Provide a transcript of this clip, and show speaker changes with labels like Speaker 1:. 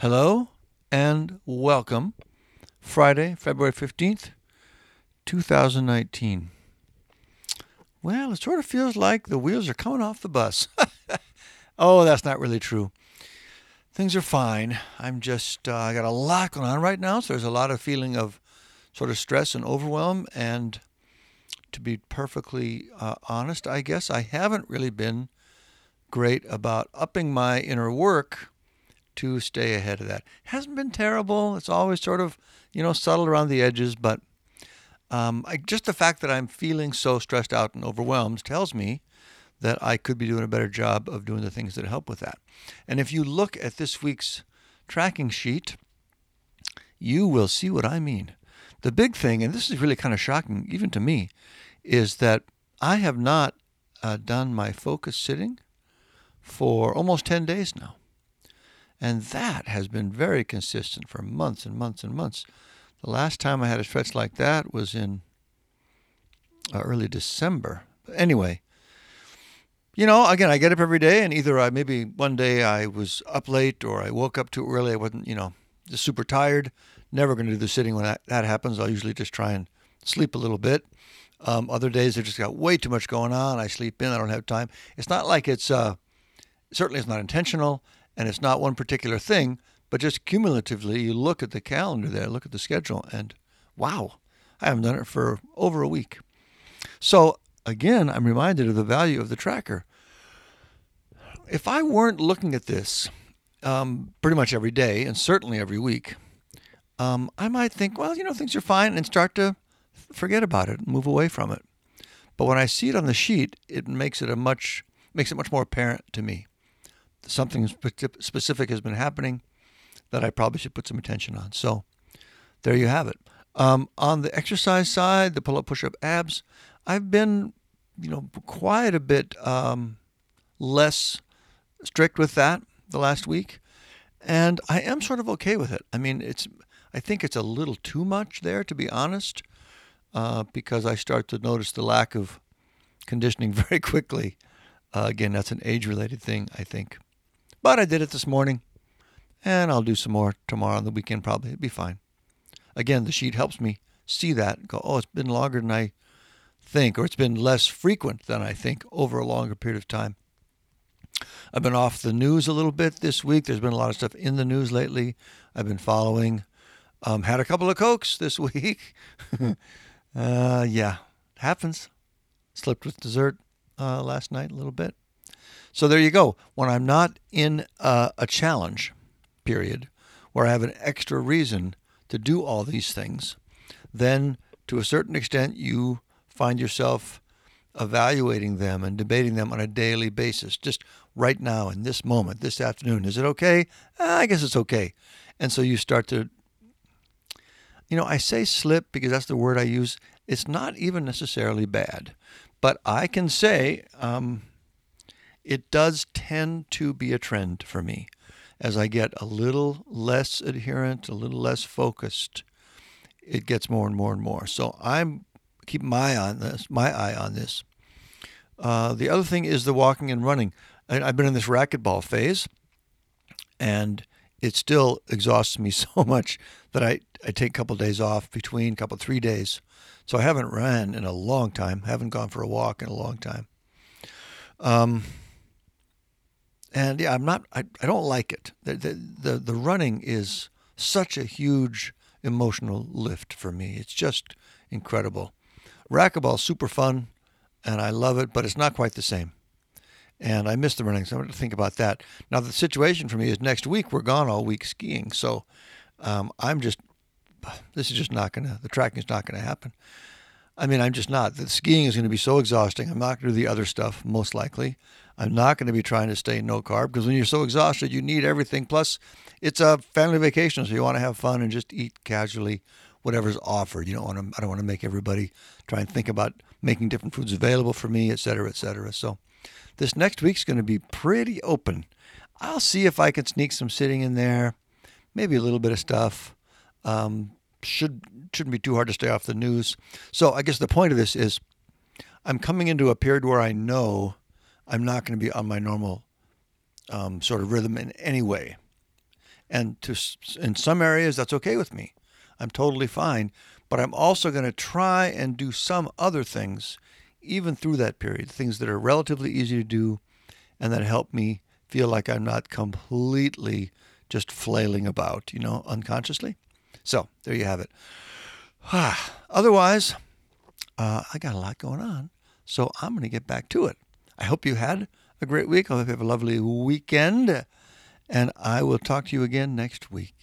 Speaker 1: Hello and welcome. Friday, February 15th, 2019. Well, it sort of feels like the wheels are coming off the bus. oh, that's not really true. Things are fine. I'm just, uh, I got a lot going on right now, so there's a lot of feeling of sort of stress and overwhelm. And to be perfectly uh, honest, I guess I haven't really been great about upping my inner work to stay ahead of that. Hasn't been terrible. It's always sort of, you know, subtle around the edges, but um, I, just the fact that I'm feeling so stressed out and overwhelmed tells me that I could be doing a better job of doing the things that help with that. And if you look at this week's tracking sheet, you will see what I mean. The big thing, and this is really kind of shocking even to me, is that I have not uh, done my focus sitting for almost 10 days now. And that has been very consistent for months and months and months. The last time I had a stretch like that was in uh, early December. But anyway, you know, again, I get up every day, and either I maybe one day I was up late or I woke up too early. I wasn't, you know, just super tired. Never going to do the sitting when that, that happens. I'll usually just try and sleep a little bit. Um, other days I've just got way too much going on. I sleep in. I don't have time. It's not like it's uh, certainly it's not intentional and it's not one particular thing, but just cumulatively, you look at the calendar there, look at the schedule, and wow, I haven't done it for over a week. So again, I'm reminded of the value of the tracker. If I weren't looking at this um, pretty much every day and certainly every week, um, I might think, well, you know, things are fine and start to forget about it move away from it. But when I see it on the sheet, it makes it a much makes it much more apparent to me something specific has been happening that I probably should put some attention on. So there you have it. Um, on the exercise side, the pull-up, push-up, abs, I've been, you know, quite a bit um, less strict with that the last week, and I am sort of okay with it. I mean, it's, I think it's a little too much there, to be honest, uh, because I start to notice the lack of conditioning very quickly. Uh, again, that's an age-related thing, I think. But I did it this morning, and I'll do some more tomorrow on the weekend probably. It'll be fine. Again, the sheet helps me see that go, oh, it's been longer than I think, or it's been less frequent than I think over a longer period of time. I've been off the news a little bit this week. There's been a lot of stuff in the news lately. I've been following. Um, had a couple of cokes this week. uh, yeah, happens. Slipped with dessert uh, last night a little bit. So there you go. When I'm not in a, a challenge period where I have an extra reason to do all these things, then to a certain extent you find yourself evaluating them and debating them on a daily basis. Just right now, in this moment, this afternoon, is it okay? Uh, I guess it's okay. And so you start to, you know, I say slip because that's the word I use. It's not even necessarily bad, but I can say, um, it does tend to be a trend for me. As I get a little less adherent, a little less focused, it gets more and more and more. So I'm keeping my eye on this. My eye on this. Uh, the other thing is the walking and running. I, I've been in this racquetball phase, and it still exhausts me so much that I, I take a couple of days off between, a couple three days. So I haven't ran in a long time. Haven't gone for a walk in a long time. Um, and yeah, I'm not. I, I don't like it. The, the, the the running is such a huge emotional lift for me. It's just incredible. Racquetball super fun, and I love it, but it's not quite the same. And I miss the running, so I'm going to think about that. Now the situation for me is next week we're gone all week skiing, so um, I'm just. This is just not going to. The tracking is not going to happen. I mean, I'm just not. The skiing is going to be so exhausting. I'm not going to do the other stuff, most likely. I'm not going to be trying to stay no carb because when you're so exhausted, you need everything. Plus, it's a family vacation, so you want to have fun and just eat casually whatever's offered. You don't want to. I don't want to make everybody try and think about making different foods available for me, et cetera, et cetera. So, this next week's going to be pretty open. I'll see if I can sneak some sitting in there, maybe a little bit of stuff. Um, should shouldn't be too hard to stay off the news. So I guess the point of this is I'm coming into a period where I know I'm not going to be on my normal um, sort of rhythm in any way. And to in some areas that's okay with me. I'm totally fine, but I'm also going to try and do some other things even through that period, things that are relatively easy to do and that help me feel like I'm not completely just flailing about, you know, unconsciously. So there you have it. Otherwise, uh, I got a lot going on, so I'm going to get back to it. I hope you had a great week. I hope you have a lovely weekend, and I will talk to you again next week.